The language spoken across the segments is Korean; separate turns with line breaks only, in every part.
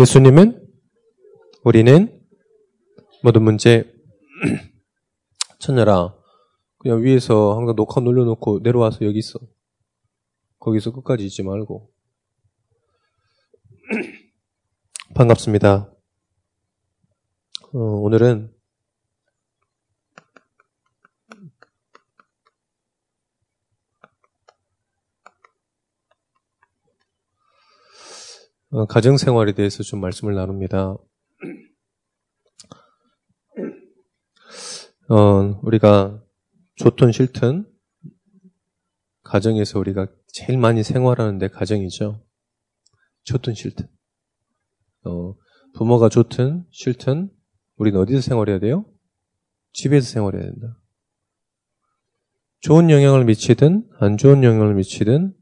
예수님은 우리는 모든 문제 천녀라 그냥 위에서 항상 녹화 눌러놓고 내려와서 여기 있어. 거기서 끝까지 있지 말고. 반갑습니다. 어, 오늘은 가정 생활에 대해서 좀 말씀을 나눕니다. 어, 우리가 좋든 싫든 가정에서 우리가 제일 많이 생활하는데 가정이죠. 좋든 싫든. 어, 부모가 좋든 싫든 우리는 어디서 생활해야 돼요? 집에서 생활해야 된다. 좋은 영향을 미치든 안 좋은 영향을 미치든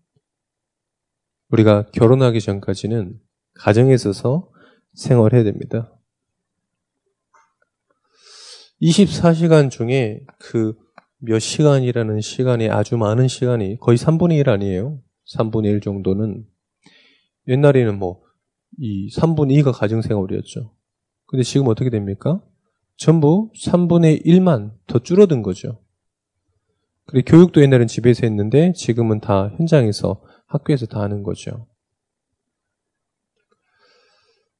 우리가 결혼하기 전까지는 가정에 있어서 생활해야 됩니다. 24시간 중에 그 몇 시간이라는 시간이 아주 많은 시간이 거의 3분의 1 아니에요. 3분의 1 정도는 옛날에는 뭐 이 3분의 2가 가정 생활이었죠. 근데 지금 어떻게 됩니까? 전부 3분의 1만 더 줄어든 거죠. 그리고 교육도 옛날엔 집에서 했는데 지금은 다 현장에서 학교에서 다 하는 거죠.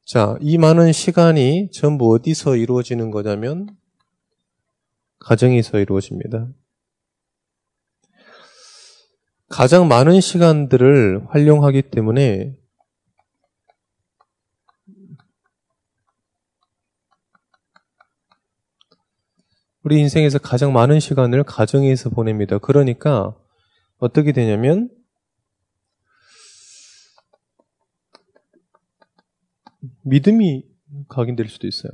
자, 이 많은 시간이 전부 어디서 이루어지는 거냐면 가정에서 이루어집니다. 가장 많은 시간들을 활용하기 때문에 우리 인생에서 가장 많은 시간을 가정에서 보냅니다. 그러니까 어떻게 되냐면 믿음이 각인될 수도 있어요.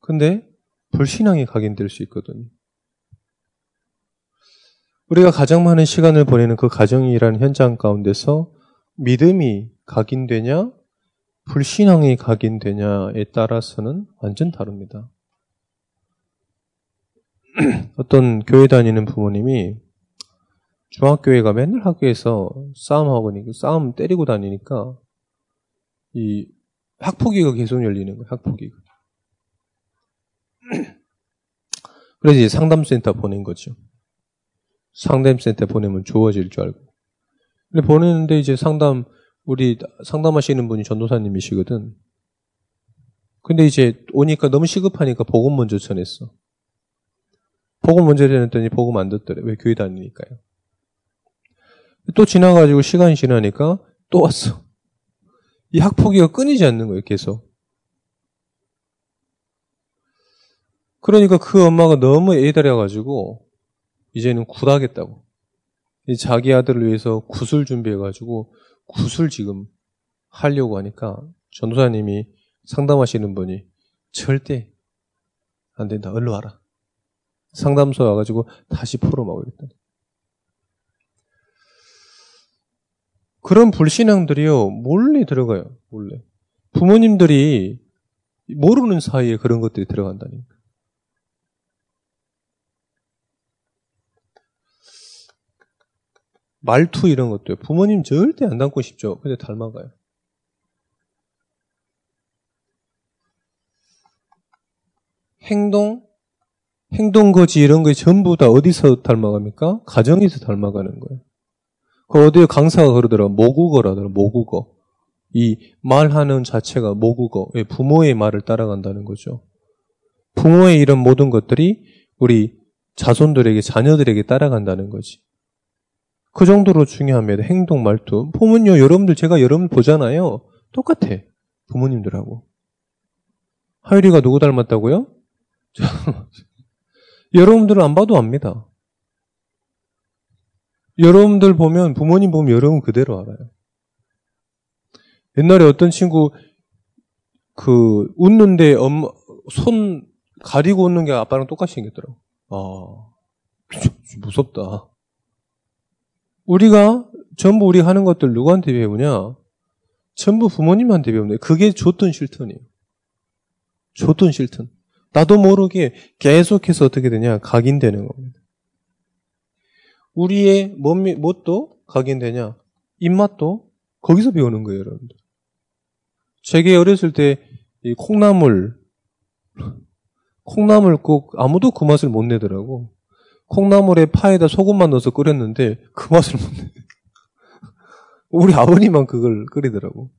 근데 불신앙이 각인될 수 있거든요. 우리가 가장 많은 시간을 보내는 그 가정이라는 현장 가운데서 믿음이 각인되냐, 불신앙이 각인되냐에 따라서는 완전 다릅니다. 어떤 교회 다니는 부모님이 중학교에 가 맨날 학교에서 싸움하고 니까 싸움 때리고 다니니까 이 학폭위가 계속 열리는 거예요. 학폭위가. 그래서 이제 상담센터 보낸 거죠. 상담센터 보내면 좋아질 줄 알고. 근데 보내는데 이제 상담 우리 상담하시는 분이 전도사님이시거든. 근데 이제 오니까 너무 시급하니까 복음 먼저 전했어. 복음 먼저 전했더니 복음 안 듣더래. 왜 교회 다니니까요. 또 지나가지고 시간이 지나니까 또 왔어. 이 학폭위가 끊이지 않는 거예요, 계속. 그러니까 그 엄마가 너무 애달려가지고 이제는 굿하겠다고. 자기 아들을 위해서 굿을 준비해가지고 굿을 지금 하려고 하니까 전도사님이 상담하시는 분이 절대 안 된다. 얼른 와라. 상담소 와가지고 다시 풀어먹으겠다. 그런 불신앙들이요, 몰래 들어가요, 몰래. 부모님들이 모르는 사이에 그런 것들이 들어간다니까. 말투 이런 것도요. 부모님 절대 안 닮고 싶죠. 근데 닮아가요. 행동, 행동거지 이런 거 전부 다 어디서 닮아갑니까? 가정에서 닮아가는 거예요. 그 어디에 강사가 그러더라. 모국어라더라. 모국어. 이 말하는 자체가 모국어. 예, 부모의 말을 따라간다는 거죠. 부모의 이런 모든 것들이 우리 자손들에게, 자녀들에게 따라간다는 거지. 그 정도로 중요합니다. 행동, 말투. 부모님, 여러분들, 제가 여러분 보잖아요. 똑같아. 부모님들하고. 하율이가 누구 닮았다고요? 여러분들은 안 봐도 압니다. 여러분들 보면 부모님 보면 여러분 그대로 알아요. 옛날에 어떤 친구 그 웃는데 엄마 손 가리고 웃는 게 아빠랑 똑같이 생겼더라고. 아 무섭다. 우리가 전부 우리 하는 것들 누구한테 배우냐? 전부 부모님한테 배우네. 그게 좋든 싫든이에요. 좋든 싫든. 나도 모르게 계속해서 어떻게 되냐? 각인되는 겁니다. 우리의 뭣도 각인되냐? 입맛도 거기서 배우는 거예요, 여러분들. 제게 어렸을 때 이 콩나물 콩나물 꼭 아무도 그 맛을 못 내더라고. 콩나물에 파에다 소금만 넣어서 끓였는데 그 맛을 못 내. 우리 아버님만 그걸 끓이더라고.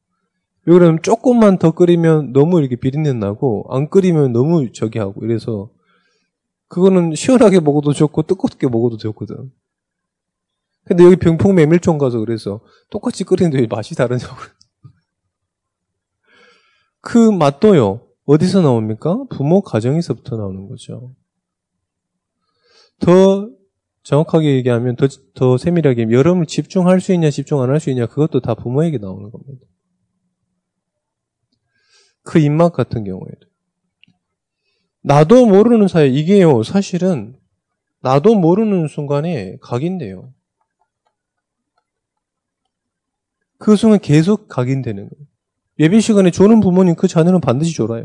왜 그러면 조금만 더 끓이면 너무 이렇게 비린내 나고 안 끓이면 너무 저기 하고 이래서 그거는 시원하게 먹어도 좋고 뜨겁게 먹어도 좋거든. 근데 여기 병풍 메밀촌 가서 그래서 똑같이 끓이는데 왜 맛이 다르냐고. 그 맛도요. 어디서 나옵니까? 부모 가정에서부터 나오는 거죠. 더 정확하게 얘기하면 더, 더 세밀하게 여러분을 집중할 수 있냐 집중 안 할 수 있냐 그것도 다 부모에게 나오는 겁니다. 그 입맛 같은 경우에도 나도 모르는 사이 이게요 사실은 나도 모르는 순간에 각인돼요. 그 순간 계속 각인되는 거예요. 예배 시간에 조는 부모님 그 자녀는 반드시 졸아요.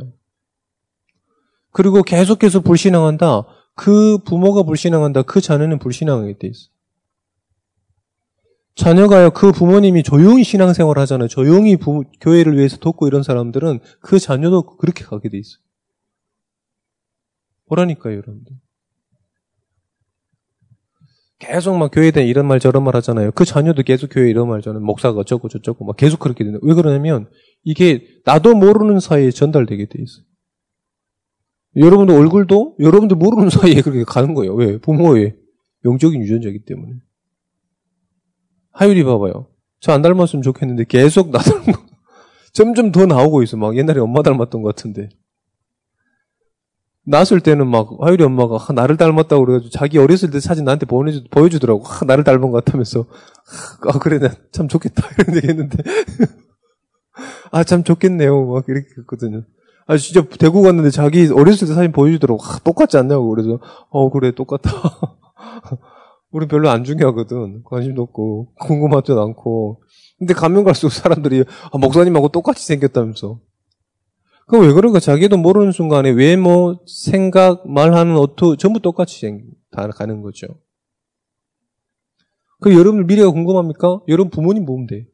그리고 계속해서 불신앙한다. 그 부모가 불신앙한다. 그 자녀는 불신앙하게 돼 있어. 자녀가요, 그 부모님이 조용히 신앙생활 하잖아요. 조용히 부, 교회를 위해서 돕고 이런 사람들은 그 자녀도 그렇게 가게 돼 있어요. 뭐라니까요, 여러분들. 계속 막 교회에 대한 이런 말 저런 말 하잖아요. 그 자녀도 계속 교회 이런 말 저는 목사가 어쩌고 저쩌고 막 계속 그렇게 되는. 왜 그러냐면 이게 나도 모르는 사이에 전달되게 돼 있어요. 여러분들 얼굴도 여러분들 모르는 사이에 그렇게 가는 거예요. 왜? 부모의 영적인 유전자이기 때문에. 하율이 봐봐요. 저 안 닮았으면 좋겠는데 계속 나 거. 점점 더 나오고 있어. 막 옛날에 엄마 닮았던 것 같은데. 낳았을 때는 막 하율이 엄마가 아, 나를 닮았다고 그래가지고 자기 어렸을 때 사진 나한테 보내주, 보여주더라고. 아, 나를 닮은 것 같다면서. 아 그래 참 좋겠다 이런 얘기 했는데 아 참 좋겠네요. 막 이렇게 했거든요. 아 진짜 대구 갔는데 자기 어렸을 때 사진 보여주더라고. 아, 똑같지 않냐고 그래서 어 그래 똑같아. 우리 별로 안 중요하거든. 관심도 없고 궁금하지도 않고. 근데 가면 갈수록 사람들이 아, 목사님하고 똑같이 생겼다면서. 그럼 왜 그런가? 자기도 모르는 순간에 외모, 생각, 말하는 어투 전부 똑같이 다 가는 거죠. 그 여러분들 미래가 궁금합니까? 여러분 부모님 보면 돼.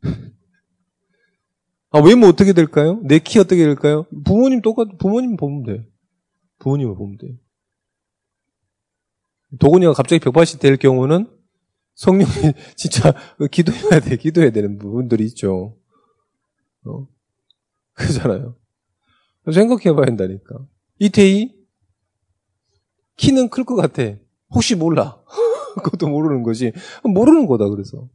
아, 외모 어떻게 될까요? 내 키 어떻게 될까요? 부모님 똑같, 부모님 보면 돼. 부모님을 보면 돼. 도군이가 갑자기 벽밭이 될 경우는 성령이 진짜 기도해야 돼, 기도해야 되는 부분들이 있죠. 어? 그잖아요. 생각해 봐야 한다니까. 이태희 키는 클 것 같아. 혹시 몰라. 그것도 모르는 거지. 모르는 거다 그래서.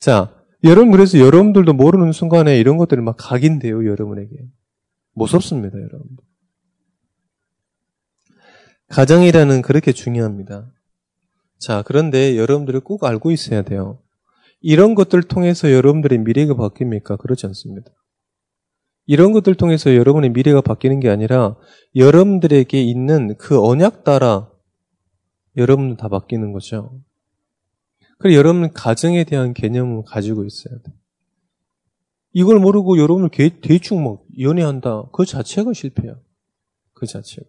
자, 여러분 그래서 여러분들도 모르는 순간에 이런 것들이 막 각인돼요 여러분에게. 무섭습니다 여러분. 가정이라는 그렇게 중요합니다. 자, 그런데 여러분들이 꼭 알고 있어야 돼요. 이런 것들 통해서 여러분들의 미래가 바뀝니까? 그렇지 않습니다. 이런 것들 통해서 여러분의 미래가 바뀌는 게 아니라 여러분들에게 있는 그 언약 따라 여러분 다 바뀌는 거죠. 그래 여러분 가정에 대한 개념을 가지고 있어야 돼. 이걸 모르고 여러분을 대충 막 연애한다. 그 자체가 실패야. 그 자체가.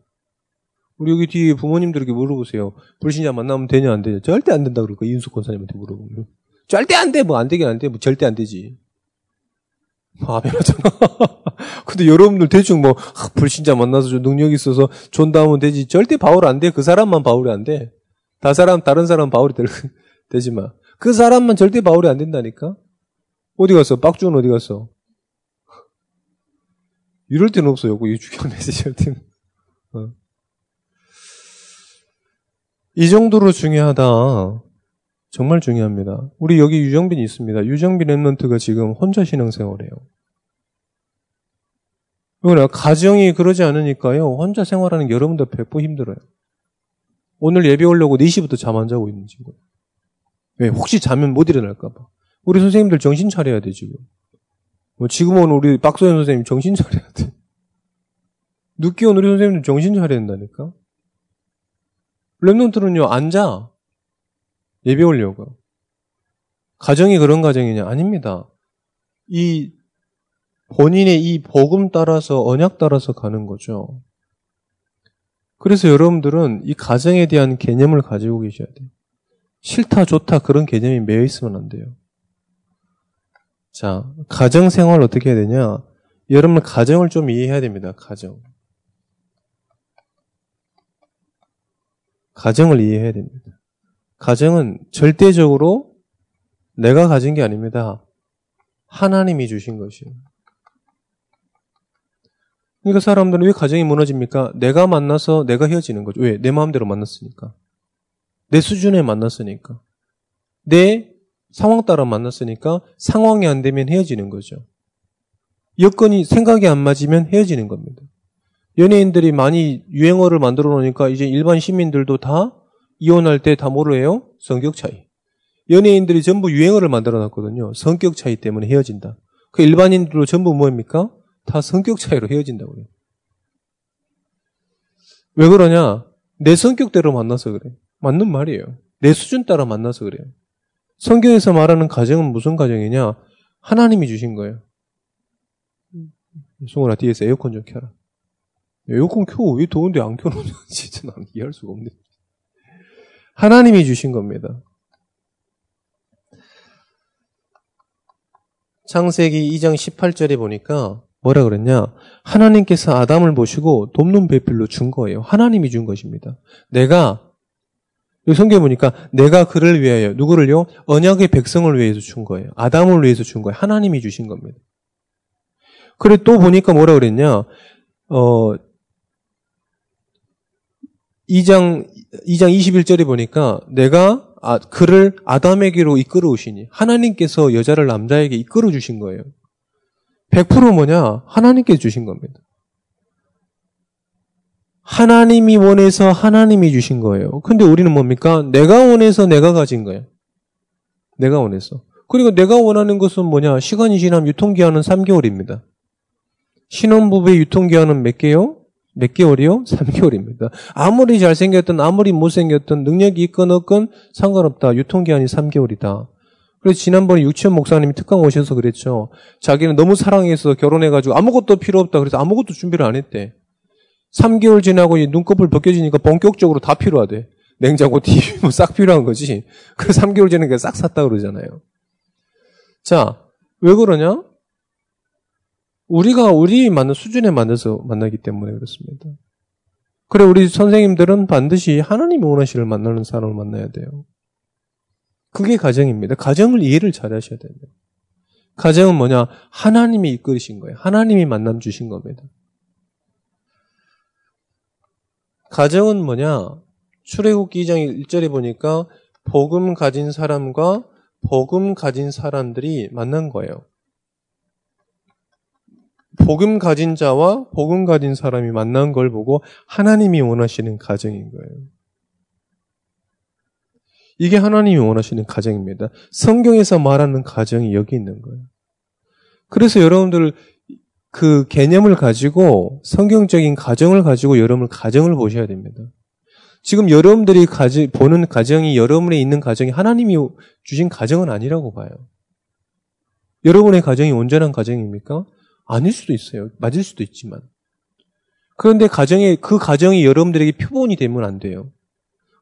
우리 여기 뒤에 부모님들에게 물어보세요. 불신자 만나면 되냐 안 되냐. 절대 안 된다 그럴까 이윤숙 권사님한테 물어보면. 절대 안 돼. 뭐 안 되긴 안 돼. 뭐 절대 안 되지. 아멘하잖아. 근데 여러분들 대충 뭐 불신자 만나서 좀 능력 있어서 존다하면 되지. 절대 바울 안 돼. 그 사람만 바울이 안 돼. 다 사람 다른 사람 바울이 될, 되지 마. 그 사람만 절대 바울이 안 된다니까. 어디 갔어? 빡주는 어디 갔어? 이럴 때는 없어요. 이 주경 메시지 할 때는. 어. 이 정도로 중요하다. 정말 중요합니다. 우리 여기 유정빈이 있습니다. 유정빈 랩런트가 지금 혼자 신앙생활해요. 그러나 가정이 그러지 않으니까요. 혼자 생활하는 게 여러분들 100% 힘들어요. 오늘 예배 오려고 4시부터 잠 안 자고 있는 친구. 왜? 혹시 자면 못 일어날까봐. 우리 선생님들 정신 차려야 돼, 지금. 뭐 지금은 우리 박소연 선생님 정신 차려야 돼. 늦게 온 우리 선생님들 정신 차려야 된다니까? 랩런트는요, 앉아. 예배 올려고. 가정이 그런 가정이냐? 아닙니다. 이 본인의 이 복음 따라서 언약 따라서 가는 거죠. 그래서 여러분들은 이 가정에 대한 개념을 가지고 계셔야 돼요. 싫다, 좋다, 그런 개념이 매여 있으면 안 돼요. 자, 가정 생활 어떻게 해야 되냐? 여러분 가정을 좀 이해해야 됩니다. 가정. 가정을 이해해야 됩니다. 가정은 절대적으로 내가 가진 게 아닙니다. 하나님이 주신 것이에요. 그러니까 사람들은 왜 가정이 무너집니까? 내가 만나서 내가 헤어지는 거죠. 왜? 내 마음대로 만났으니까. 내 수준에 만났으니까. 내 상황 따라 만났으니까 상황이 안 되면 헤어지는 거죠. 여건이 생각이 안 맞으면 헤어지는 겁니다. 연예인들이 많이 유행어를 만들어 놓으니까 이제 일반 시민들도 다 이혼할 때다 뭐를 해요? 성격 차이. 연예인들이 전부 유행어를 만들어 놨거든요. 성격 차이 때문에 헤어진다. 그 일반인들도 전부 뭐입니까? 다 성격 차이로 헤어진다고 그래요. 왜 그러냐? 내 성격대로 만나서 그래. 맞는 말이에요. 내 수준 따라 만나서 그래요. 성경에서 말하는 가정은 무슨 가정이냐? 하나님이 주신 거예요. 송원아 뒤에서 에어컨 좀 켜라. 에어컨 켜. 왜 더운데 안 켜놓냐? 진짜 난 이해할 수가 없네. 하나님이 주신 겁니다. 창세기 2장 18절에 보니까 뭐라 그랬냐? 하나님께서 아담을 보시고 돕는 배필로 준 거예요. 하나님이 준 것입니다. 내가 성경에 보니까 내가 그를 위하여 누구를요? 언약의 백성을 위해서 준 거예요. 아담을 위해서 준 거예요. 하나님이 주신 겁니다. 그래 또 보니까 뭐라 그랬냐? 어 2장 2장 21절에 보니까 내가 아, 그를 아담에게로 이끌어 오시니 하나님께서 여자를 남자에게 이끌어 주신 거예요. 100% 뭐냐? 하나님께 주신 겁니다. 하나님이 원해서 하나님이 주신 거예요. 근데 우리는 뭡니까? 내가 원해서 내가 가진 거예요. 내가 원해서. 그리고 내가 원하는 것은 뭐냐? 시간이 지나면 유통기한은 3개월입니다. 신혼부부의 유통기한은 몇 개요? 몇 개월이요? 3개월입니다. 아무리 잘생겼든 아무리 못생겼든 능력이 있건 없건 상관없다. 유통기한이 3개월이다. 그래서 지난번에 유치원 목사님이 특강 오셔서 그랬죠. 자기는 너무 사랑해서 결혼해가지고 아무것도 필요 없다. 그래서 아무것도 준비를 안 했대. 3개월 지나고 눈꺼풀 벗겨지니까 본격적으로 다 필요하대. 냉장고, TV 뭐 싹 필요한 거지. 그래서 3개월 지나니까 싹 샀다 그러잖아요. 자, 왜 그러냐? 우리가 우리 맞는 수준에 맞춰서 만나기 때문에 그렇습니다. 그래, 우리 선생님들은 반드시 하나님이 원하시를 만나는 사람을 만나야 돼요. 그게 가정입니다. 가정을 이해를 잘 하셔야 됩니다. 가정은 뭐냐? 하나님이 이끌으신 거예요. 하나님이 만남 주신 겁니다. 가정은 뭐냐? 출애굽기 2장 1절에 보니까 복음 가진 사람과 복음 가진 사람들이 만난 거예요. 복음 가진 자와 복음 가진 사람이 만난 걸 보고 하나님이 원하시는 가정인 거예요. 이게 하나님이 원하시는 가정입니다. 성경에서 말하는 가정이 여기 있는 거예요. 그래서 여러분들 그 개념을 가지고 성경적인 가정을 가지고 여러분 가정을 보셔야 됩니다. 지금 여러분들이 가지, 보는 가정이 여러분의 있는 가정이 하나님이 주신 가정은 아니라고 봐요. 여러분의 가정이 온전한 가정입니까? 아닐 수도 있어요. 맞을 수도 있지만. 그런데 가정에, 그 가정이 여러분들에게 표본이 되면 안 돼요.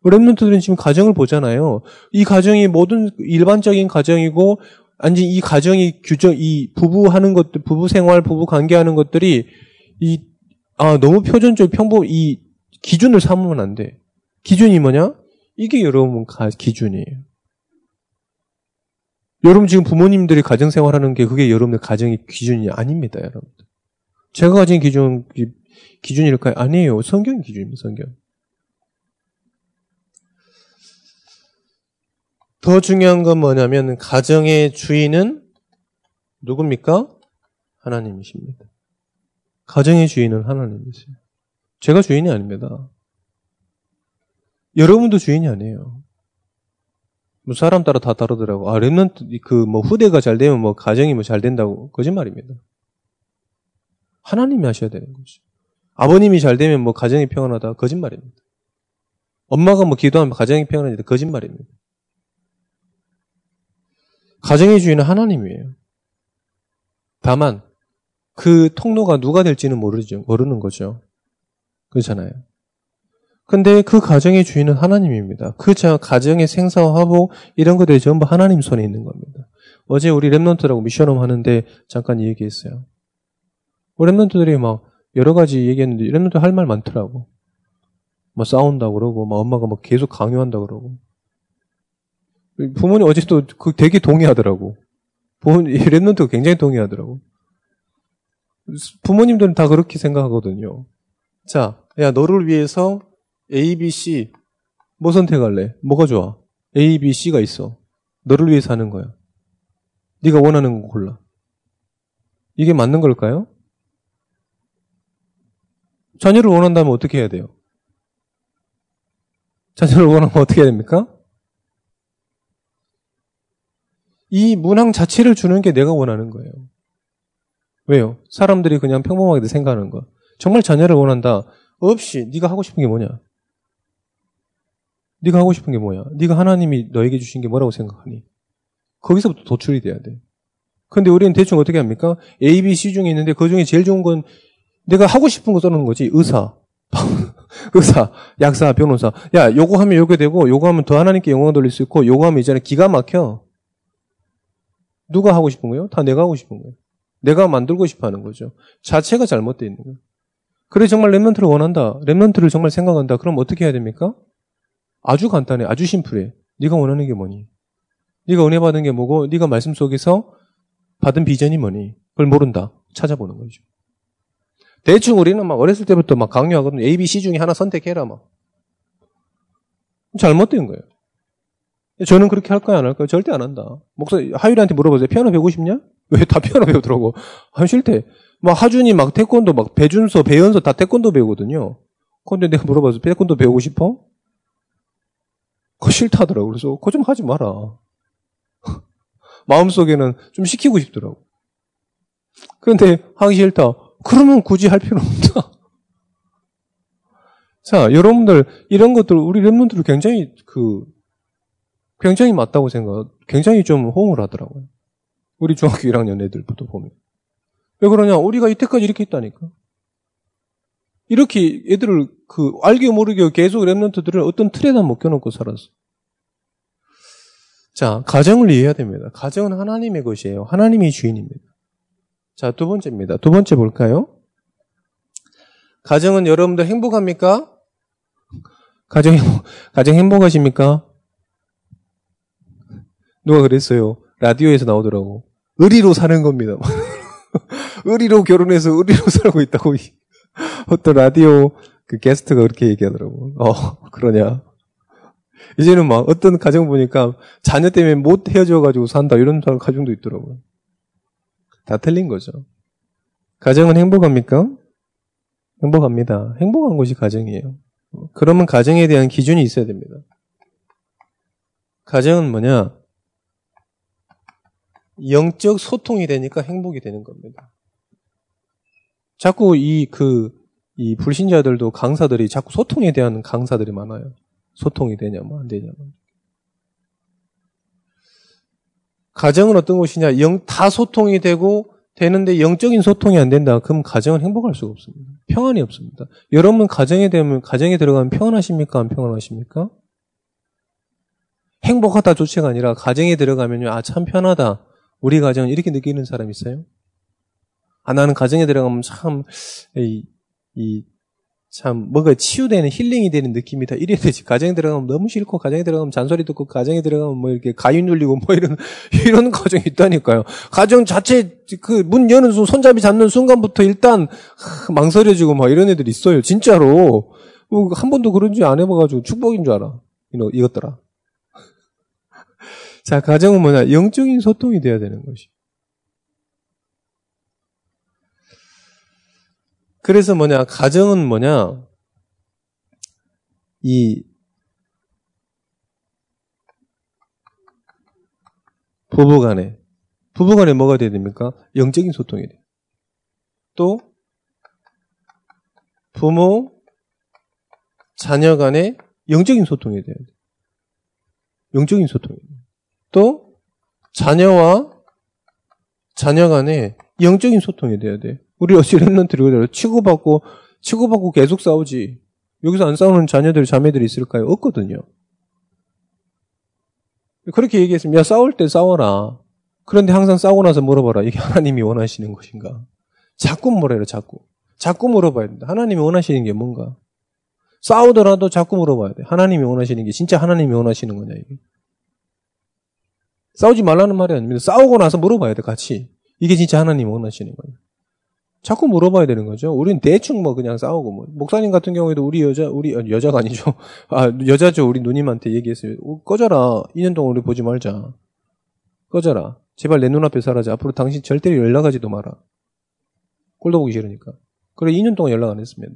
랩런트들은 지금 가정을 보잖아요. 이 가정이 모든 일반적인 가정이고, 아니, 이 가정이 규정, 이 부부 하는 것들, 부부 생활, 부부 관계하는 것들이, 이, 아, 너무 표준적, 평범, 이 기준을 삼으면 안 돼. 기준이 뭐냐? 이게 여러분 가, 기준이에요. 여러분 지금 부모님들이 가정 생활하는 게 그게 여러분의 가정의 기준이 아닙니다, 여러분. 제가 가진 기준 기준일까요? 아니에요. 성경 기준입니다, 성경. 더 중요한 건 뭐냐면 가정의 주인은 누굽니까? 하나님이십니다. 가정의 주인은 하나님이세요. 제가 주인이 아닙니다. 여러분도 주인이 아니에요. 뭐 사람 따라 다 다르더라고. 아, 랩런트, 그, 뭐, 후대가 잘 되면 뭐, 가정이 뭐 잘 된다고. 거짓말입니다. 하나님이 하셔야 되는 거죠. 아버님이 잘 되면 뭐, 가정이 평안하다. 거짓말입니다. 엄마가 뭐, 기도하면 가정이 평안하다. 거짓말입니다. 가정의 주인은 하나님이에요. 다만 그 통로가 누가 될지는 모르죠. 모르는 거죠. 그렇잖아요. 근데 그 가정의 주인은 하나님입니다. 그 가정의 생사와 화복 이런 것들이 전부 하나님 손에 있는 겁니다. 어제 우리 Remnant라고 mission home 하는데 잠깐 얘기했어요. 우리 Remnant들이 막 여러 가지 얘기했는데 Remnant 할 말 많더라고. 뭐 싸운다 그러고 막 엄마가 막 계속 강요한다 그러고. 부모님 어제도 그 되게 동의하더라고. 부모님 Remnant가 굉장히 동의하더라고. 부모님들은 다 그렇게 생각하거든요. 자, 야 너를 위해서 A, B, C 뭐 선택할래? 뭐가 좋아? A, B, C가 있어. 너를 위해서 하는 거야. 네가 원하는 거 골라. 이게 맞는 걸까요? 자녀를 원한다면 어떻게 해야 돼요? 자녀를 원하면 어떻게 해야 됩니까? 이 문항 자체를 주는 게 내가 원하는 거예요. 왜요? 사람들이 그냥 평범하게 생각하는 거. 정말 자녀를 원한다. 없이 네가 하고 싶은 게 뭐냐? 네가 하고 싶은 게 뭐야? 네가 하나님이 너에게 주신 게 뭐라고 생각하니? 거기서부터 도출이 돼야 돼. 근데 우리는 대충 어떻게 합니까? A, B, C 중에 있는데 그 중에 제일 좋은 건 내가 하고 싶은 거 써놓은 거지. 의사, 의사, 약사, 변호사. 야, 요거 하면 요게 되고, 요거 하면 더 하나님께 영광 돌릴 수 있고, 요거 하면 이제는 기가 막혀. 누가 하고 싶은 거예요? 다 내가 하고 싶은 거예요. 내가 만들고 싶어 하는 거죠. 자체가 잘못되어 있는 거예요. 그래 정말 랩런트를 원한다. 랩런트를 정말 생각한다. 그럼 어떻게 해야 됩니까? 아주 간단해. 아주 심플해. 네가 원하는 게 뭐니? 네가 은혜 받은 게 뭐고 네가 말씀 속에서 받은 비전이 뭐니? 그걸 모른다. 찾아보는 거죠. 대충 우리는 막 어렸을 때부터 막 강요하거든요. A, B, C 중에 하나 선택해라 막. 잘못된 거예요. 저는 그렇게 할 거야 안 할까요? 절대 안 한다. 목사 하율이한테 물어보세요. 피아노 배우고 싶냐? 왜 다 피아노 배우더라고. 안 싫대. 막 하준이 막 태권도 막 배준서, 배연서 다 태권도 배우거든요. 근데 내가 물어봐서 태권도 배우고 싶어? 그거 싫다더라고. 그래서 그거 좀 하지 마라. 마음속에는 좀 시키고 싶더라고. 그런데 하기 싫다. 그러면 굳이 할 필요 없다. 자, 여러분들 이런 것들 우리 랩몬들을 굉장히 그 굉장히 맞다고 생각, 굉장히 좀 호응을 하더라고요. 우리 중학교 1학년 애들부터 보면. 왜 그러냐? 우리가 이때까지 이렇게 했다니까. 이렇게 애들을 그 알게 모르게 계속 랩런트들을 어떤 틀에다 묶여놓고 살았어. 자, 가정을 이해해야 됩니다. 가정은 하나님의 것이에요. 하나님이 주인입니다. 자, 두 번째입니다. 두 번째 볼까요? 가정은 여러분들 행복합니까? 가정, 가정 행복하십니까? 누가 그랬어요? 라디오에서 나오더라고. 의리로 사는 겁니다. 의리로 결혼해서 의리로 살고 있다고. 어떤 라디오 그 게스트가 그렇게 얘기하더라고. 어, 그러냐. 이제는 막 어떤 가정 보니까 자녀 때문에 못 헤어져가지고 산다. 이런 가정도 있더라고요. 다 틀린 거죠. 가정은 행복합니까? 행복합니다. 행복한 것이 가정이에요. 그러면 가정에 대한 기준이 있어야 됩니다. 가정은 뭐냐? 영적 소통이 되니까 행복이 되는 겁니다. 자꾸 이, 그, 이 불신자들도 강사들이 자꾸 소통에 대한 강사들이 많아요. 소통이 되냐면 안 되냐면. 가정은 어떤 것이냐? 영, 다 소통이 되고 되는데 영적인 소통이 안 된다. 그럼 가정은 행복할 수가 없습니다. 평안이 없습니다. 여러분 가정에 되면 가정에 들어가면 평안하십니까? 안 평안하십니까? 행복하다 조치가 아니라 가정에 들어가면요. 아, 참 편하다. 우리 가정은 이렇게 느끼는 사람 있어요? 아, 나는 가정에 들어가면 참, 이, 이, 참, 뭔가 치유되는, 힐링이 되는 느낌이 다. 이래야 되지. 가정에 들어가면 너무 싫고, 가정에 들어가면 잔소리 듣고, 가정에 들어가면 뭐 이렇게 가위 눌리고, 뭐 이런, 이런 가정이 있다니까요. 가정 자체, 그 문 여는 순, 손잡이 잡는 순간부터 일단, 하, 망설여지고 막 이런 애들 있어요. 진짜로. 뭐, 한 번도 그런 줄 안 해봐가지고 축복인 줄 알아. 이거, 이것더라. 자, 가정은 뭐냐? 영적인 소통이 돼야 되는 것이. 그래서 뭐냐? 가정은 뭐냐? 이 부부 간에 부부 간에 뭐가 돼야 됩니까? 영적인 소통이 돼. 또 부모 자녀 간에 영적인 소통이 돼야 돼. 영적인 소통이 돼. 또 자녀와 자녀 간에 영적인 소통이 돼야 돼. 우리 어찌 Remnant들이 그대로 치고받고 치고받고 계속 싸우지. 여기서 안 싸우는 자녀들, 자매들이 있을까요? 없거든요. 그렇게 얘기했습니다. 야, 싸울 때 싸워라. 그런데 항상 싸우고 나서 물어봐라. 이게 하나님이 원하시는 것인가? 자꾸 물어요, 자꾸. 자꾸 물어봐야 된다. 하나님이 원하시는 게 뭔가? 싸우더라도 자꾸 물어봐야 돼. 하나님이 원하시는 게 진짜 하나님이 원하시는 거냐, 이게. 싸우지 말라는 말이 아닙니다. 싸우고 나서 물어봐야 돼, 같이. 이게 진짜 하나님이 원하시는 거냐. 자꾸 물어봐야 되는 거죠. 우리는 대충 뭐 그냥 싸우고 뭐 목사님 같은 경우에도 우리 여자 우리 여자가 아니죠. 아 여자죠. 우리 누님한테 얘기했어요. 어, 꺼져라. 2년 동안 우리 보지 말자. 꺼져라. 제발 내 눈앞에 살아자. 앞으로 당신 절대로 연락하지도 마라. 꼴도 보기 싫으니까. 그래 2년 동안 연락 안 했습니다.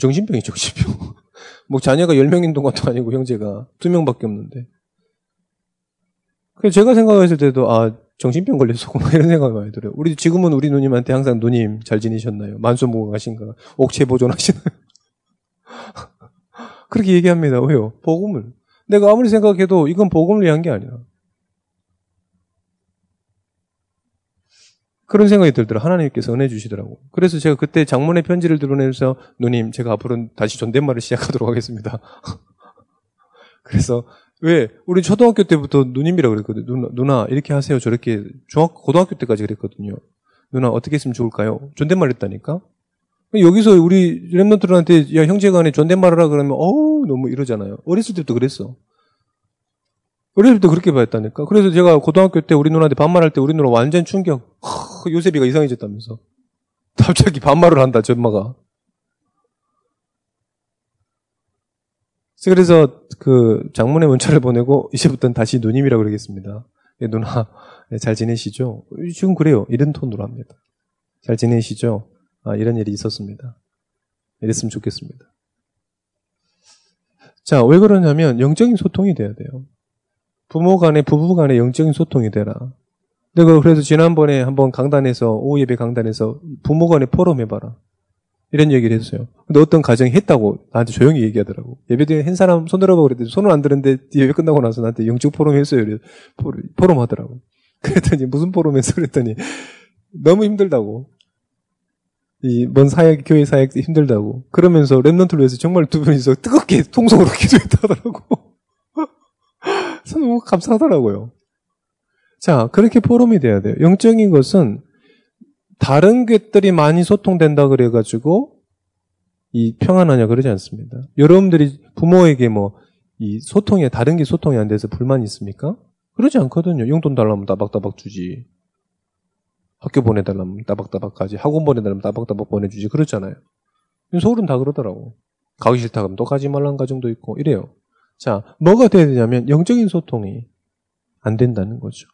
정신병이 정신병. 뭐 자녀가 10명인 동안도 아니고 형제가 2명밖에 없는데. 그래서 제가 생각했을 때도 아 정신병 걸렸었구나 이런 생각이 많이 들어요. 우리 지금은 우리 누님한테 항상 누님 잘 지내셨나요? 만수무강하신가? 옥체 보존하시나요? 그렇게 얘기합니다. 왜요? 복음을. 내가 아무리 생각해도 이건 복음을 위한 게 아니라. 그런 생각이 들더라. 하나님께서 은혜 주시더라고. 그래서 제가 그때 장문의 편지를 들어내면서 누님, 제가 앞으로는 다시 존댓말을 시작하도록 하겠습니다. 그래서 왜? 우리 초등학교 때부터 누님이라고 그랬거든요. 누나, 누나, 이렇게 하세요. 저렇게. 중학, 고등학교 때까지 그랬거든요. 누나, 어떻게 했으면 좋을까요? 존댓말 했다니까? 여기서 우리 랩런트들한테, 야, 형제 간에 존댓말 하라 그러면, 어우, 너무 이러잖아요. 어렸을 때부터 그랬어. 어렸을 때 그렇게 봤다니까. 그래서 제가 고등학교 때 우리 누나한테 반말할 때 우리 누나 완전 충격. 하, 요셉이가 이상해졌다면서. 갑자기 반말을 한다, 저 엄마가. 그래서 그 장문의 문자를 보내고 이제부터는 다시 누님이라고 그러겠습니다. 예, 누나 예, 잘 지내시죠? 지금 그래요. 이런 톤으로 합니다. 잘 지내시죠? 아, 이런 일이 있었습니다. 이랬으면 좋겠습니다. 자, 왜 그러냐면 영적인 소통이 돼야 돼요. 부모 간에 부부 간에 영적인 소통이 되라. 내가 그래서 지난번에 한번 강단에서 오후 예배 강단에서 부모 간에 포럼 해봐라. 이런 얘기를 했어요. 근데 어떤 가정이 했다고 나한테 조용히 얘기하더라고. 예배 뒤에 한 사람 손 들어봐 그랬더니 손을 안 들었는데 예배 끝나고 나서 나한테 영적 포럼 했어요. 포럼, 포럼 하더라고. 그랬더니 무슨 포럼 했어? 그랬더니 너무 힘들다고. 이 먼 사역, 교회 사역 힘들다고. 그러면서 랩런트를 위해서 정말 두 분이서 뜨겁게 통성으로 기도했다 하더라고. 너무 감사하더라고요. 자, 그렇게 포럼이 돼야 돼요. 영적인 것은 다른 것들이 많이 소통된다 그래가지고 이 평안하냐 그러지 않습니다. 여러분들이 부모에게 뭐 이 소통이 다른 게 소통이 안 돼서 불만이 있습니까? 그러지 않거든요. 용돈 달라면 따박따박 주지. 학교 보내달라면 따박따박 가지. 학원 보내달라면 따박따박 보내주지. 그렇잖아요. 서울은 다 그러더라고. 가기 싫다 그러면 또 가지 말라는 가정도 있고 이래요. 자, 뭐가 돼야 되냐면 영적인 소통이 안 된다는 거죠.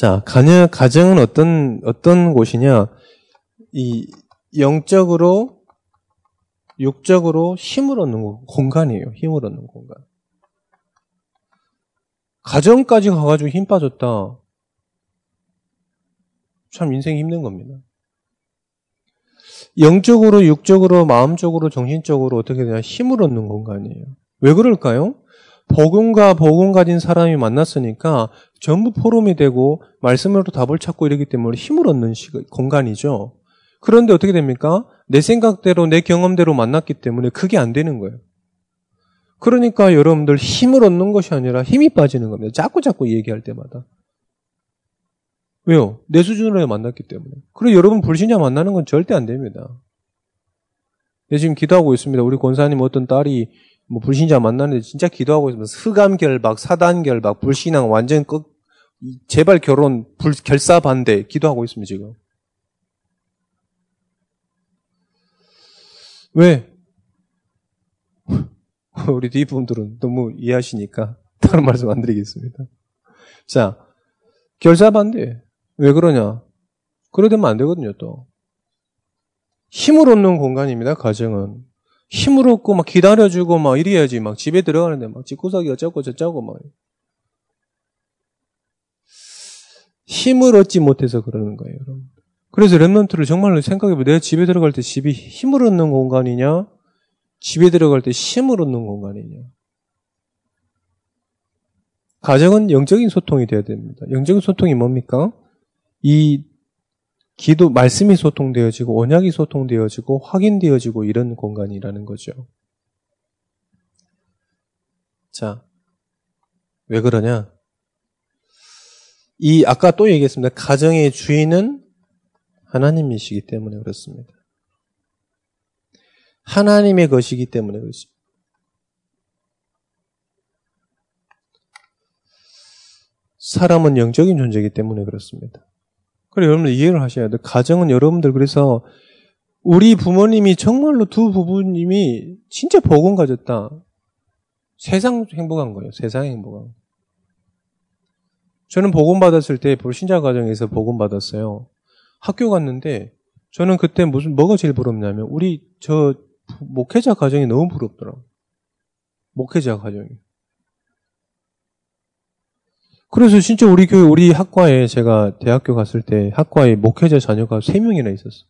자, 가녀, 가정은 어떤, 어떤 곳이냐? 이, 영적으로, 육적으로 힘을 얻는 공간이에요. 힘을 얻는 공간. 가정까지 가가지고 힘 빠졌다. 참 인생이 힘든 겁니다. 영적으로, 육적으로, 마음적으로, 정신적으로 어떻게 되냐? 힘을 얻는 공간이에요. 왜 그럴까요? 복음과 복음 가진 사람이 만났으니까 전부 포럼이 되고 말씀으로 답을 찾고 이러기 때문에 힘을 얻는 시간, 공간이죠. 그런데 어떻게 됩니까? 내 생각대로 내 경험대로 만났기 때문에 그게 안 되는 거예요. 그러니까 여러분들 힘을 얻는 것이 아니라 힘이 빠지는 겁니다. 자꾸 자꾸 얘기할 때마다. 왜요? 내 수준으로 만났기 때문에. 그리고 여러분 불신자 만나는 건 절대 안 됩니다. 네, 지금 기도하고 있습니다. 우리 권사님 어떤 딸이 뭐 불신자 만나는데 진짜 기도하고 있으면 흑암 결박, 사단 결박, 불신앙 완전 끝 제발 결혼 불 결사 반대 기도하고 있습니다 지금. 왜? 우리 뒷분들은 너무 이해하시니까 다른 말씀 안 드리겠습니다. 자, 결사 반대. 왜 그러냐? 그러되면 안 되거든요, 또. 힘을 얻는 공간입니다, 가정은. 힘을 얻고 막 기다려주고 막 이래야지 막 집에 들어가는데 막 집구석이 어쩌고 저쩌고 막 힘을 얻지 못해서 그러는 거예요. 그래서 랩런트를 정말로 생각해보면 내가 집에 들어갈 때 집이 힘을 얻는 공간이냐 집에 들어갈 때 힘을 얻는 공간이냐 가정은 영적인 소통이 되어야 됩니다. 영적인 소통이 뭡니까? 이 기도, 말씀이 소통되어지고, 언약이 소통되어지고, 확인되어지고, 이런 공간이라는 거죠. 자, 왜 그러냐? 이, 아까 또 얘기했습니다. 가정의 주인은 하나님이시기 때문에 그렇습니다. 하나님의 것이기 때문에 그렇습니다. 사람은 영적인 존재이기 때문에 그렇습니다. 그래 여러분들 이해를 하셔야 돼요. 가정은 여러분들 그래서 우리 부모님이 정말로 두 부부님이 진짜 복은 가졌다. 세상 행복한 거예요. 세상 행복한. 저는 복음 받았을 때 신자 가정에서 복음 받았어요. 학교 갔는데 저는 그때 무슨 뭐가 제일 부럽냐면 우리 저 목회자 가정이 너무 부럽더라고. 목회자 가정이. 그래서 진짜 우리 교회, 우리 학과에 제가 대학교 갔을 때 학과에 목회자 자녀가 3명이나 있었어.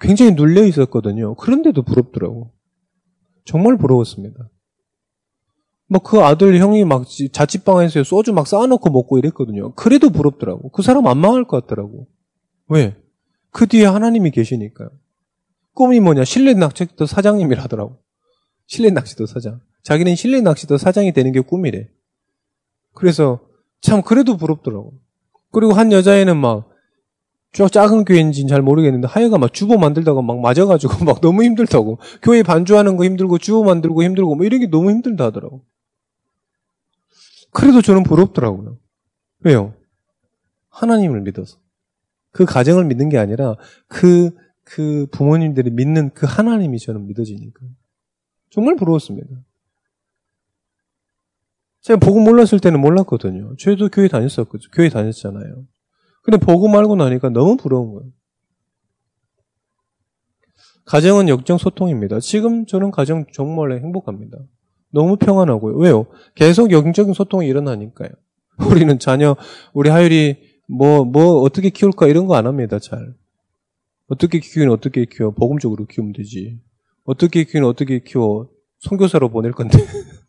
굉장히 눌려 있었거든요. 그런데도 부럽더라고. 정말 부러웠습니다. 막 그 아들 형이 막 자취방에서 소주 막 쌓아놓고 먹고 이랬거든요. 그래도 부럽더라고. 그 사람 안 망할 것 같더라고. 왜? 그 뒤에 하나님이 계시니까요. 꿈이 뭐냐? 실내 낚시터 사장님이라더라고. 실내 낚시터 사장. 자기는 실내 낚시터 사장이 되는 게 꿈이래. 그래서 참 그래도 부럽더라고. 그리고 한 여자애는 막 작은 교회인지는 잘 모르겠는데 하여가 막 주보 만들다가 막 맞아가지고 막 너무 힘들다고 교회 반주하는 거 힘들고 주보 만들고 힘들고 뭐 이런 게 너무 힘들다 하더라고. 그래도 저는 부럽더라고요. 왜요? 하나님을 믿어서 그 가정을 믿는 게 아니라 그그 그 부모님들이 믿는 그 하나님이 저는 믿어지니까 정말 부러웠습니다. 제가 복음 몰랐을 때는 몰랐거든요. 저도 교회 다녔었거든요. 교회 다녔잖아요. 근데 복음 알고 나니까 너무 부러운 거예요. 가정은 역정 소통입니다. 지금 저는 가정 정말 행복합니다. 너무 평안하고요. 왜요? 계속 영적인 소통이 일어나니까요. 우리는 자녀, 우리 하율이 뭐, 뭐, 어떻게 키울까 이런 거 안 합니다, 잘. 어떻게 키우긴 어떻게 키워. 복음적으로 키우면 되지. 어떻게 키우긴 어떻게 키워. 선교사로 보낼 건데.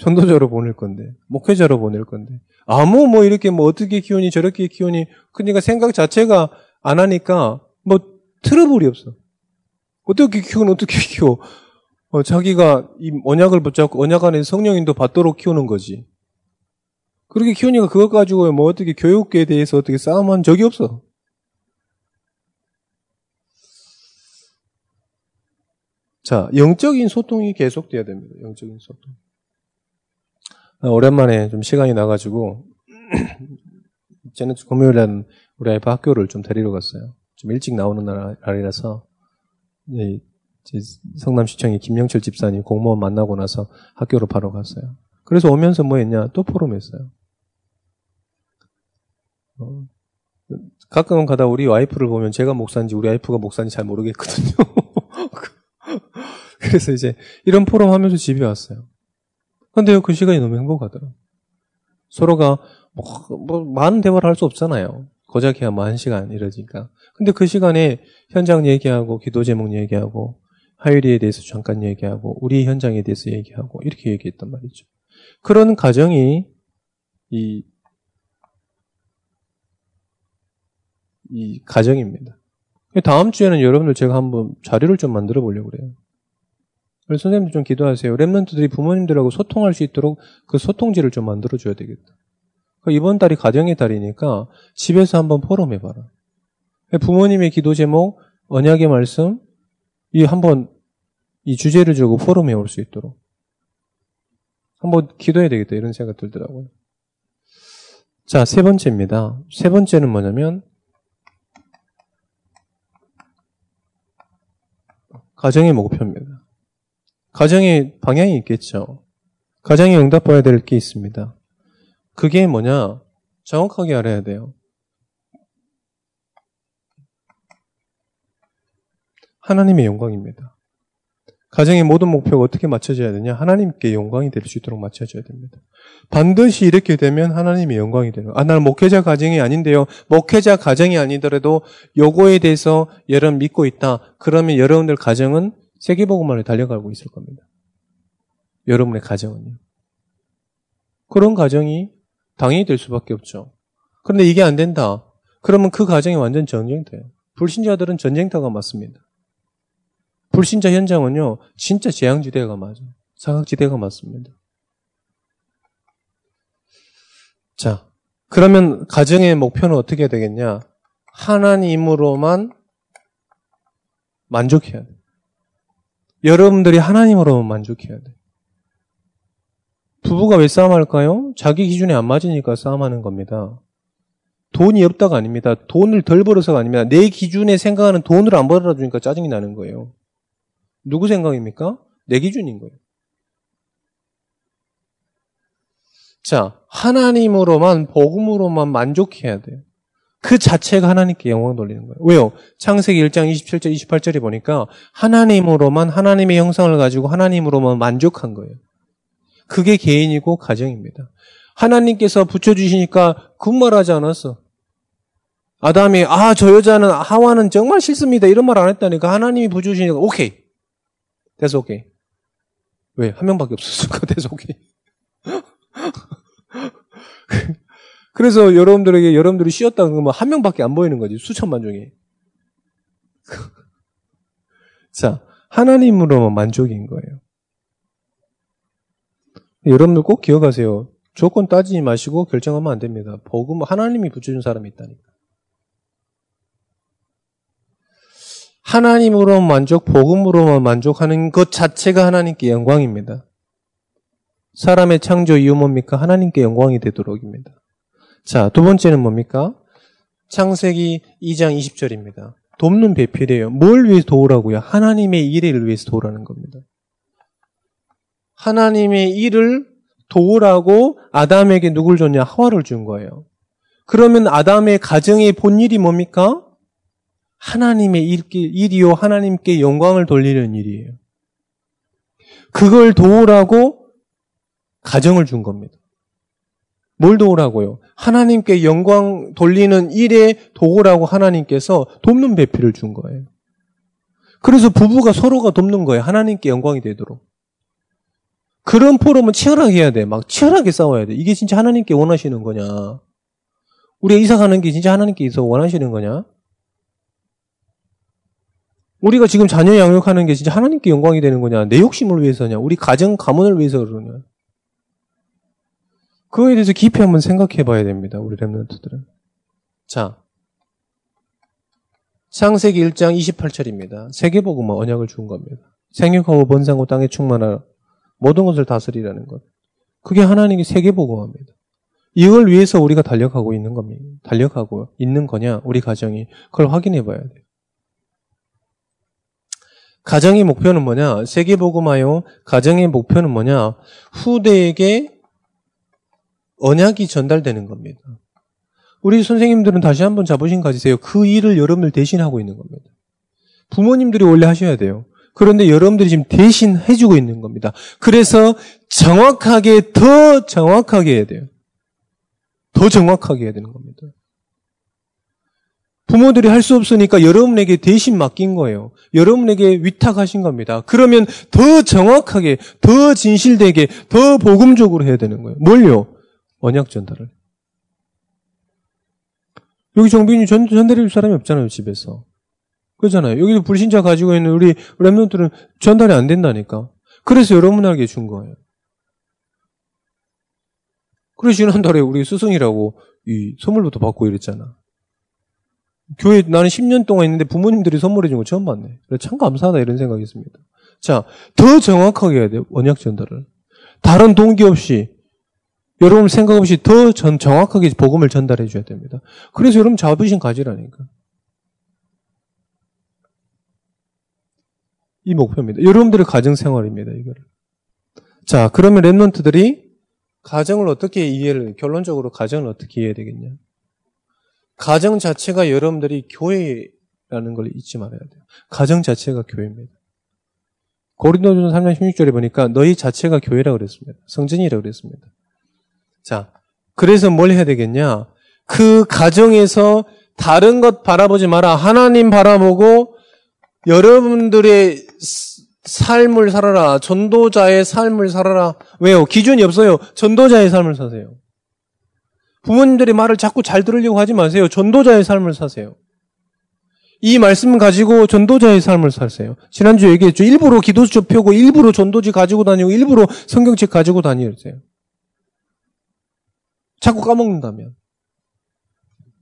전도자로 보낼 건데, 목회자로 보낼 건데, 아무 뭐 이렇게 뭐 어떻게 키우니 저렇게 키우니, 그러니까 생각 자체가 안 하니까 뭐 트러블이 없어. 어떻게 키우는 어떻게 키워. 어, 자기가 이 언약을 붙잡고 언약 안에 성령인도 받도록 키우는 거지. 그렇게 키우니까 그것 가지고 뭐 어떻게 교육에 대해서 어떻게 싸움한 적이 없어. 자, 영적인 소통이 계속돼야 됩니다. 영적인 소통. 오랜만에 좀 시간이 나가지고, 저는 금요일엔 우리 아이파 학교를 좀 데리러 갔어요. 좀 일찍 나오는 날이라서, 성남시청의 김영철 집사님 공무원 만나고 나서 학교로 바로 갔어요. 그래서 오면서 뭐 했냐? 또 포럼했어요. 어, 가끔은 가다 우리 와이프를 보면 제가 목사인지 우리 와이프가 목사인지 잘 모르겠거든요. 그래서 이제 이런 포럼 하면서 집에 왔어요. 근데요, 그 시간이 너무 행복하더라. 서로가 뭐, 뭐 많은 대화를 할 수 없잖아요. 고작해야 뭐 한 시간 이러니까. 근데 그 시간에 현장 얘기하고 기도 제목 얘기하고 하율이에 대해서 잠깐 얘기하고 우리 현장에 대해서 얘기하고 이렇게 얘기했단 말이죠. 그런 가정이 이, 이 가정입니다. 다음 주에는 여러분들 제가 한번 자료를 좀 만들어 보려고 그래요. 그래서 선생님들 좀 기도하세요. 랩런트들이 부모님들하고 소통할 수 있도록 그 소통지를 좀 만들어줘야 되겠다. 그러니까 이번 달이 가정의 달이니까 집에서 한번 포럼 해봐라. 부모님의 기도 제목, 언약의 말씀, 이 한번 이 주제를 주고 포럼에 올 수 있도록. 한번 기도해야 되겠다. 이런 생각 들더라고요. 자, 세 번째입니다. 세 번째는 뭐냐면, 가정의 목표입니다. 가정의 방향이 있겠죠. 가정이 응답해야 될 게 있습니다. 그게 뭐냐? 정확하게 알아야 돼요. 하나님의 영광입니다. 가정의 모든 목표가 어떻게 맞춰져야 되냐? 하나님께 영광이 될 수 있도록 맞춰져야 됩니다. 반드시 이렇게 되면 하나님의 영광이 되는. 아, 나는 목회자 가정이 아닌데요. 목회자 가정이 아니더라도 요거에 대해서 여러분 믿고 있다. 그러면 여러분들 가정은 세계복음만을 달려가고 있을 겁니다. 여러분의 가정은요. 그런 가정이 당연히 될 수밖에 없죠. 그런데 이게 안 된다. 그러면 그 가정이 완전 전쟁터예요. 불신자들은 전쟁터가 맞습니다. 불신자 현장은요, 진짜 재앙지대가 맞아요. 사각지대가 맞습니다. 자, 그러면 가정의 목표는 어떻게 되겠냐? 하나님으로만 만족해야 돼. 여러분들이 하나님으로만 만족해야 돼. 부부가 왜 싸움할까요? 자기 기준에 안 맞으니까 싸움하는 겁니다. 돈이 없다가 아닙니다. 돈을 덜 벌어서가 아닙니다. 내 기준에 생각하는 돈을 안 벌어주니까 짜증이 나는 거예요. 누구 생각입니까? 내 기준인 거예요. 자, 하나님으로만, 복음으로만 만족해야 돼요. 그 자체가 하나님께 영광 돌리는 거예요. 왜요? 창세기 1장 27절, 28절에 보니까 하나님으로만, 하나님의 형상을 가지고 하나님으로만 만족한 거예요. 그게 개인이고 가정입니다. 하나님께서 붙여주시니까 군말하지 않았어. 아담이 아 저 여자는 하와는 정말 싫습니다 이런 말 안 했다니까 하나님이 붙여주시니까 오케이 됐어 오케이 왜 한 명밖에 없었을까 됐어 오케이 그래서 여러분들에게 여러분들이 쉬었다는 건한 뭐 명밖에 안 보이는 거지 수천만 중에 자 하나님으로만 만족인 거예요 여러분들 꼭 기억하세요. 조건 따지지 마시고 결정하면 안 됩니다. 복음 하나님이 붙여준 사람이 있다니까. 하나님으로 만족, 복음으로만 만족하는 것 자체가 하나님께 영광입니다. 사람의 창조 이유 뭡니까? 하나님께 영광이 되도록입니다. 자, 두 번째는 뭡니까? 창세기 2장 20절입니다. 돕는 배필이에요. 뭘 위해서 도우라고요? 하나님의 일을 위해서 도우라는 겁니다. 하나님의 일을 도우라고 아담에게 누굴 줬냐? 하와를 준 거예요. 그러면 아담의 가정의 본일이 뭡니까? 하나님의 일이요. 하나님께 영광을 돌리는 일이에요. 그걸 도우라고 가정을 준 겁니다. 뭘 도우라고요? 하나님께 영광 돌리는 일에 도우라고 하나님께서 돕는 배필을 준 거예요. 그래서 부부가 서로가 돕는 거예요. 하나님께 영광이 되도록. 그런 포럼은 치열하게 해야 돼. 막 치열하게 싸워야 돼. 이게 진짜 하나님께 원하시는 거냐? 우리가 이사 가는 게 진짜 하나님께서 원하시는 거냐? 우리가 지금 자녀 양육하는 게 진짜 하나님께 영광이 되는 거냐? 내 욕심을 위해서냐? 우리 가정, 가문을 위해서 그러냐? 그거에 대해서 깊이 한번 생각해 봐야 됩니다. 우리 랩런트들은. 자. 창세기 1장 28절입니다. 세계복음은 언약을 준 겁니다. 생육하고 번성하고 땅에 충만하라. 모든 것을 다스리라는 것. 그게 하나님의 세계복음합니다. 이걸 위해서 우리가 달력하고 있는 겁니다. 달력하고 있는 거냐? 우리 가정이. 그걸 확인해 봐야 돼요. 가정의 목표는 뭐냐? 세계복음하여 가정의 목표는 뭐냐? 후대에게 언약이 전달되는 겁니다. 우리 선생님들은 다시 한번 자부심 가지세요. 그 일을 여러분들 대신하고 있는 겁니다. 부모님들이 원래 하셔야 돼요. 그런데 여러분들이 지금 대신 해주고 있는 겁니다. 그래서 정확하게, 더 정확하게 해야 돼요. 더 정확하게 해야 되는 겁니다. 부모들이 할 수 없으니까 여러분에게 대신 맡긴 거예요. 여러분에게 위탁하신 겁니다. 그러면 더 정확하게, 더 진실되게, 더 복음적으로 해야 되는 거예요. 뭘요? 언약 전달을. 여기 정빈이 전, 전달해 줄 사람이 없잖아요, 집에서. 그렇잖아요. 여기도 불신자 가지고 있는 우리 랩런트는 전달이 안 된다니까. 그래서 여러분에게 준 거예요. 그래서 지난달에 우리 스승이라고 이 선물부터 받고 이랬잖아. 교회 나는 10년 동안 있는데 부모님들이 선물해 준 거 처음 봤네. 참 감사하다 이런 생각이 있습니다. 자, 더 정확하게 해야 돼요. 원약 전달을. 다른 동기 없이 여러분 생각 없이 더 전, 정확하게 복음을 전달해 줘야 됩니다. 그래서 여러분 자부심 가지라니까. 이 목표입니다. 여러분들의 가정 생활입니다. 이거를. 자, 그러면 랩런트들이 가정을 어떻게 이해를 결론적으로 가정을 어떻게 이해해야 되겠냐? 가정 자체가 여러분들이 교회라는 걸 잊지 말아야 돼요. 가정 자체가 교회입니다. 고린도전 3장 16절에 보니까 너희 자체가 교회라고 그랬습니다. 성전이라고 그랬습니다. 자, 그래서 뭘 해야 되겠냐? 그 가정에서 다른 것 바라보지 마라. 하나님 바라보고 여러분들의 삶을 살아라. 전도자의 삶을 살아라. 왜요? 기준이 없어요. 전도자의 삶을 사세요. 부모님들의 말을 자꾸 잘 들으려고 하지 마세요. 전도자의 삶을 사세요. 이 말씀 가지고 전도자의 삶을 사세요. 지난주 얘기했죠. 일부러 기도수 펴고 일부러 전도지 가지고 다니고 일부러 성경책 가지고 다니세요. 자꾸 까먹는다면.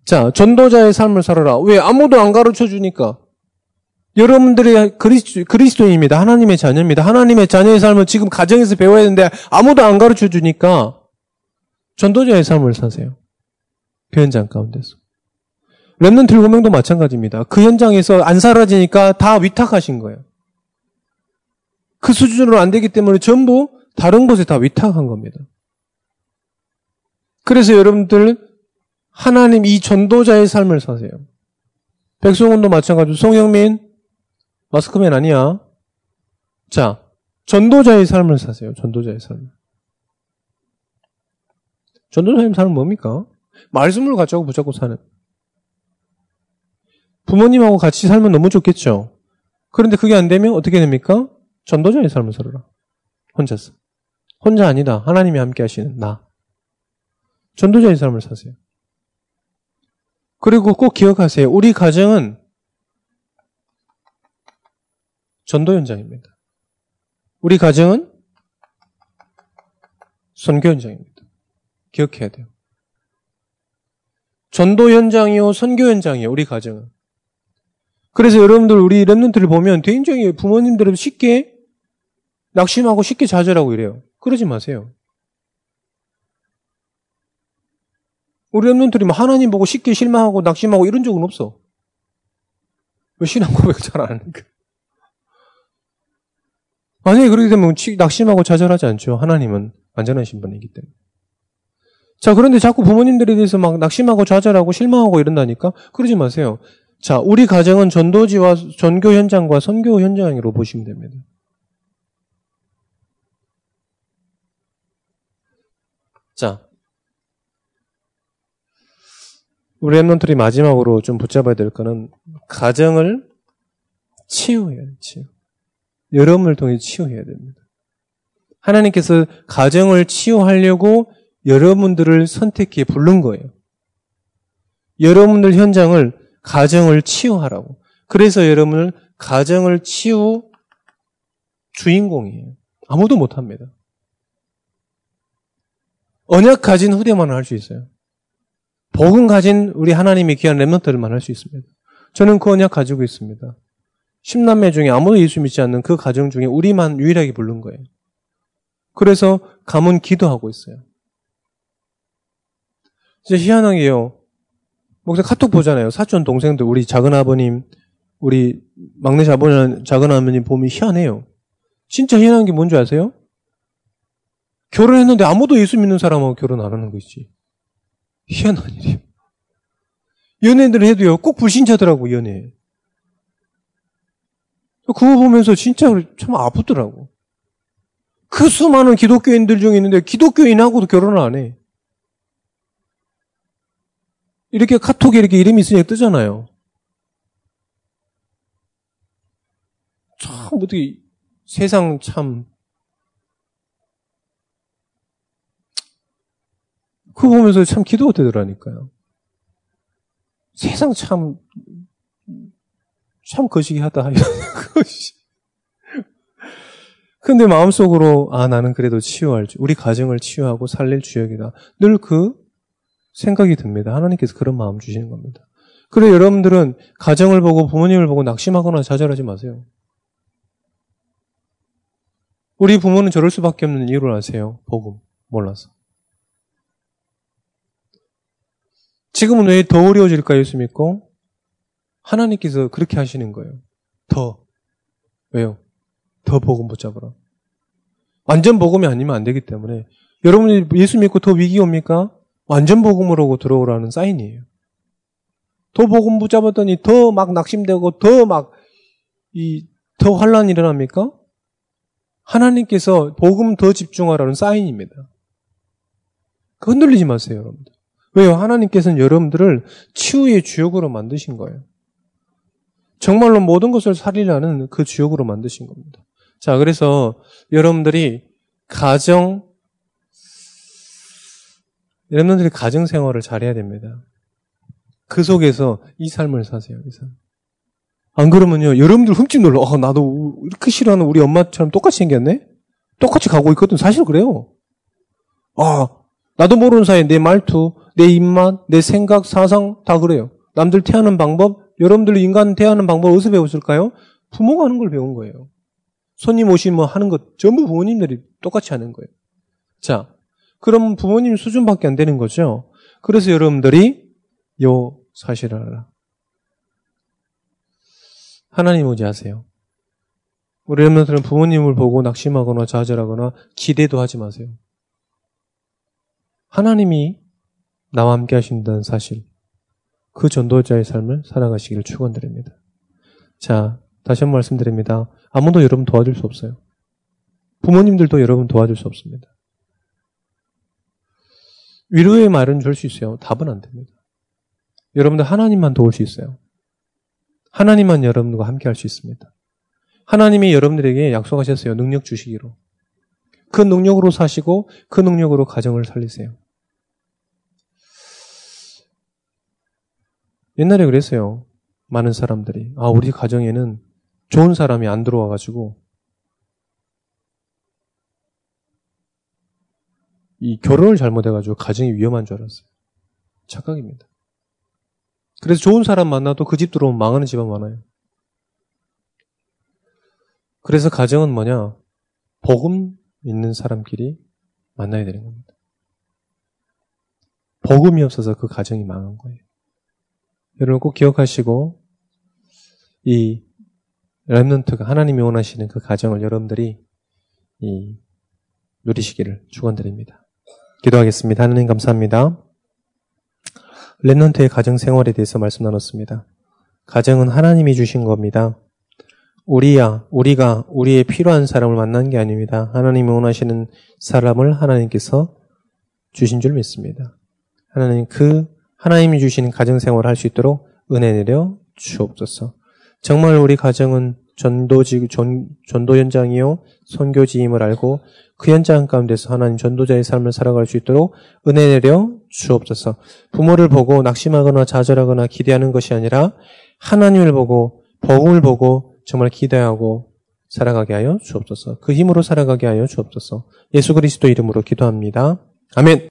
자, 전도자의 삶을 살아라. 왜? 아무도 안 가르쳐 주니까. 여러분들이 그리스, 그리스도인입니다. 하나님의 자녀입니다. 하나님의 자녀의 삶을 지금 가정에서 배워야 되는데 아무도 안 가르쳐 주니까 전도자의 삶을 사세요. 그 현장 가운데서. 랩런트 일곱 명도 마찬가지입니다. 그 현장에서 안 사라지니까 다 위탁하신 거예요. 그 수준으로 안 되기 때문에 전부 다른 곳에 다 위탁한 겁니다. 그래서 여러분들 하나님 이 전도자의 삶을 사세요. 백성원도 마찬가지로 송영민 마스크맨 아니야. 자, 전도자의 삶을 사세요. 전도자의 삶. 전도자의 삶은 뭡니까? 말씀을 가지고 붙잡고 사는. 부모님하고 같이 살면 너무 좋겠죠. 그런데 그게 안 되면 어떻게 됩니까? 전도자의 삶을 살아라. 혼자서. 혼자 아니다. 하나님이 함께 하시는 나. 전도자의 삶을 사세요. 그리고 꼭 기억하세요. 우리 가정은 전도 현장입니다. 우리 가정은 선교 현장입니다. 기억해야 돼요. 전도 현장이요, 선교 현장이요, 우리 가정은. 그래서 여러분들 우리 랩런트를 보면 굉장히 부모님들은 쉽게 낙심하고 쉽게 좌절하고 이래요. 그러지 마세요. 우리 랩런트들이 뭐 하나님 보고 쉽게 실망하고 낙심하고 이런 적은 없어. 왜 신앙 고백을 잘 안 하니까. 만약에 그렇게 되면 낙심하고 좌절하지 않죠. 하나님은 완전하신 분이기 때문에. 자, 그런데 자꾸 부모님들에 대해서 막 낙심하고 좌절하고 실망하고 이런다니까? 그러지 마세요. 자, 우리 가정은 전도지와 전교 현장과 선교 현장으로 보시면 됩니다. 자, 우리 Remnant들이 마지막으로 좀 붙잡아야 될 거는 가정을 치유해야 돼요. 치유. 여러분을 통해 치유해야 됩니다. 하나님께서 가정을 치유하려고 여러분들을 선택해 부른 거예요. 여러분들 현장을 가정을 치유하라고. 그래서 여러분을 가정을 치유 주인공이에요. 아무도 못합니다. 언약 가진 후대만 할 수 있어요. 복음 가진 우리 하나님이 귀한 랩런트들만 할 수 있습니다. 저는 그 언약 가지고 있습니다. 10남매 중에 아무도 예수 믿지 않는 그 가정 중에 우리만 유일하게 부른 거예요. 그래서 가문 기도하고 있어요. 진짜 희한하게요. 목사 카톡 보잖아요. 사촌 동생들 우리 작은 아버님, 우리 막내 자본 작은 아버님 보면 희한해요. 진짜 희한한 게 뭔지 아세요? 결혼했는데 아무도 예수 믿는 사람하고 결혼 안 하는 거지. 희한한 일이에요. 연애들 해도요, 꼭 불신자더라고, 연애. 그거 보면서 진짜 참 아프더라고. 그 수많은 기독교인들 중에 있는데 기독교인하고도 결혼을 안 해. 이렇게 카톡에 이렇게 이름이 있으니까 뜨잖아요. 참, 어떻게, 세상 참. 그거 보면서 참 기도가 되더라니까요. 세상 참, 참 거시기 하다. 근데 마음속으로, 아, 나는 그래도 치유할, 우리 가정을 치유하고 살릴 주역이다. 늘 그 생각이 듭니다. 하나님께서 그런 마음 주시는 겁니다. 그래 여러분들은 가정을 보고 부모님을 보고 낙심하거나 좌절하지 마세요. 우리 부모는 저럴 수밖에 없는 이유를 아세요. 복음 몰라서. 지금은 왜 더 어려워질까 예수 믿고? 하나님께서 그렇게 하시는 거예요. 더. 왜요? 더 복음 붙잡으라. 완전 복음이 아니면 안 되기 때문에 여러분이 예수 믿고 더 위기 옵니까? 완전 복음으로 들어오라는 사인이에요. 더 복음 붙잡았더니 더 막 낙심되고 더 막 이 더 환란이 일어납니까? 하나님께서 복음 더 집중하라는 사인입니다. 흔들리지 마세요, 여러분들. 왜요? 하나님께서는 여러분들을 치유의 주역으로 만드신 거예요. 정말로 모든 것을 살리라는 그 주역으로 만드신 겁니다. 자, 그래서 여러분들이 가정, 여러분들이 가정 생활을 잘해야 됩니다. 그 속에서 이 삶을 사세요. 이 삶. 안 그러면요, 여러분들 흠집 놀라. 어, 나도 이렇게 싫어하는 우리 엄마처럼 똑같이 생겼네? 똑같이 가고 있거든. 사실 그래요. 아, 나도 모르는 사이에 내 말투, 내 입맛, 내 생각, 사상 다 그래요. 남들 태하는 방법, 여러분들 인간 대하는 방법 어디서 배웠을까요? 부모가 하는 걸 배운 거예요. 손님 오시면 하는 것 전부 부모님들이 똑같이 하는 거예요. 자, 그럼 부모님 수준밖에 안 되는 거죠. 그래서 여러분들이 요 사실을 알아. 하나님 의지하세요. 우리 여러분들은 부모님을 보고 낙심하거나 좌절하거나 기대도 하지 마세요. 하나님이 나와 함께 하신다는 사실, 그 전도자의 삶을 살아가시기를 축원드립니다. 자, 다시 한 번 말씀드립니다. 아무도 여러분 도와줄 수 없어요. 부모님들도 여러분 도와줄 수 없습니다. 위로의 말은 줄 수 있어요. 답은 안 됩니다. 여러분들 하나님만 도울 수 있어요. 하나님만 여러분과 함께 할 수 있습니다. 하나님이 여러분들에게 약속하셨어요. 능력 주시기로. 그 능력으로 사시고 그 능력으로 가정을 살리세요. 옛날에 그랬어요. 많은 사람들이. 아, 우리 가정에는 좋은 사람이 안 들어와가지고 이 결혼을 잘못해가지고 가정이 위험한 줄 알았어요. 착각입니다. 그래서 좋은 사람 만나도 그 집 들어오면 망하는 집안 많아요. 그래서 가정은 뭐냐? 복음 있는 사람끼리 만나야 되는 겁니다. 복음이 없어서 그 가정이 망한 거예요. 여러분 꼭 기억하시고 이 렘넌트가 하나님이 원하시는 그 가정을 여러분들이 이 누리시기를 축원드립니다. 기도하겠습니다. 하나님 감사합니다. 렘넌트의 가정 생활에 대해서 말씀 나눴습니다. 가정은 하나님이 주신 겁니다. 우리야, 우리가 우리의 필요한 사람을 만난 게 아닙니다. 하나님이 원하시는 사람을 하나님께서 주신 줄 믿습니다. 하나님 그 하나님이 주시는 가정 생활을 할 수 있도록 은혜 내려 주옵소서. 정말 우리 가정은 전도지, 전, 전도 현장이요, 선교지임을 알고 그 현장 가운데서 하나님 전도자의 삶을 살아갈 수 있도록 은혜 내려 주옵소서. 부모를 보고 낙심하거나 좌절하거나 기대하는 것이 아니라 하나님을 보고 복음을 보고 정말 기대하고 살아가게 하여 주옵소서. 그 힘으로 살아가게 하여 주옵소서. 예수 그리스도 이름으로 기도합니다. 아멘.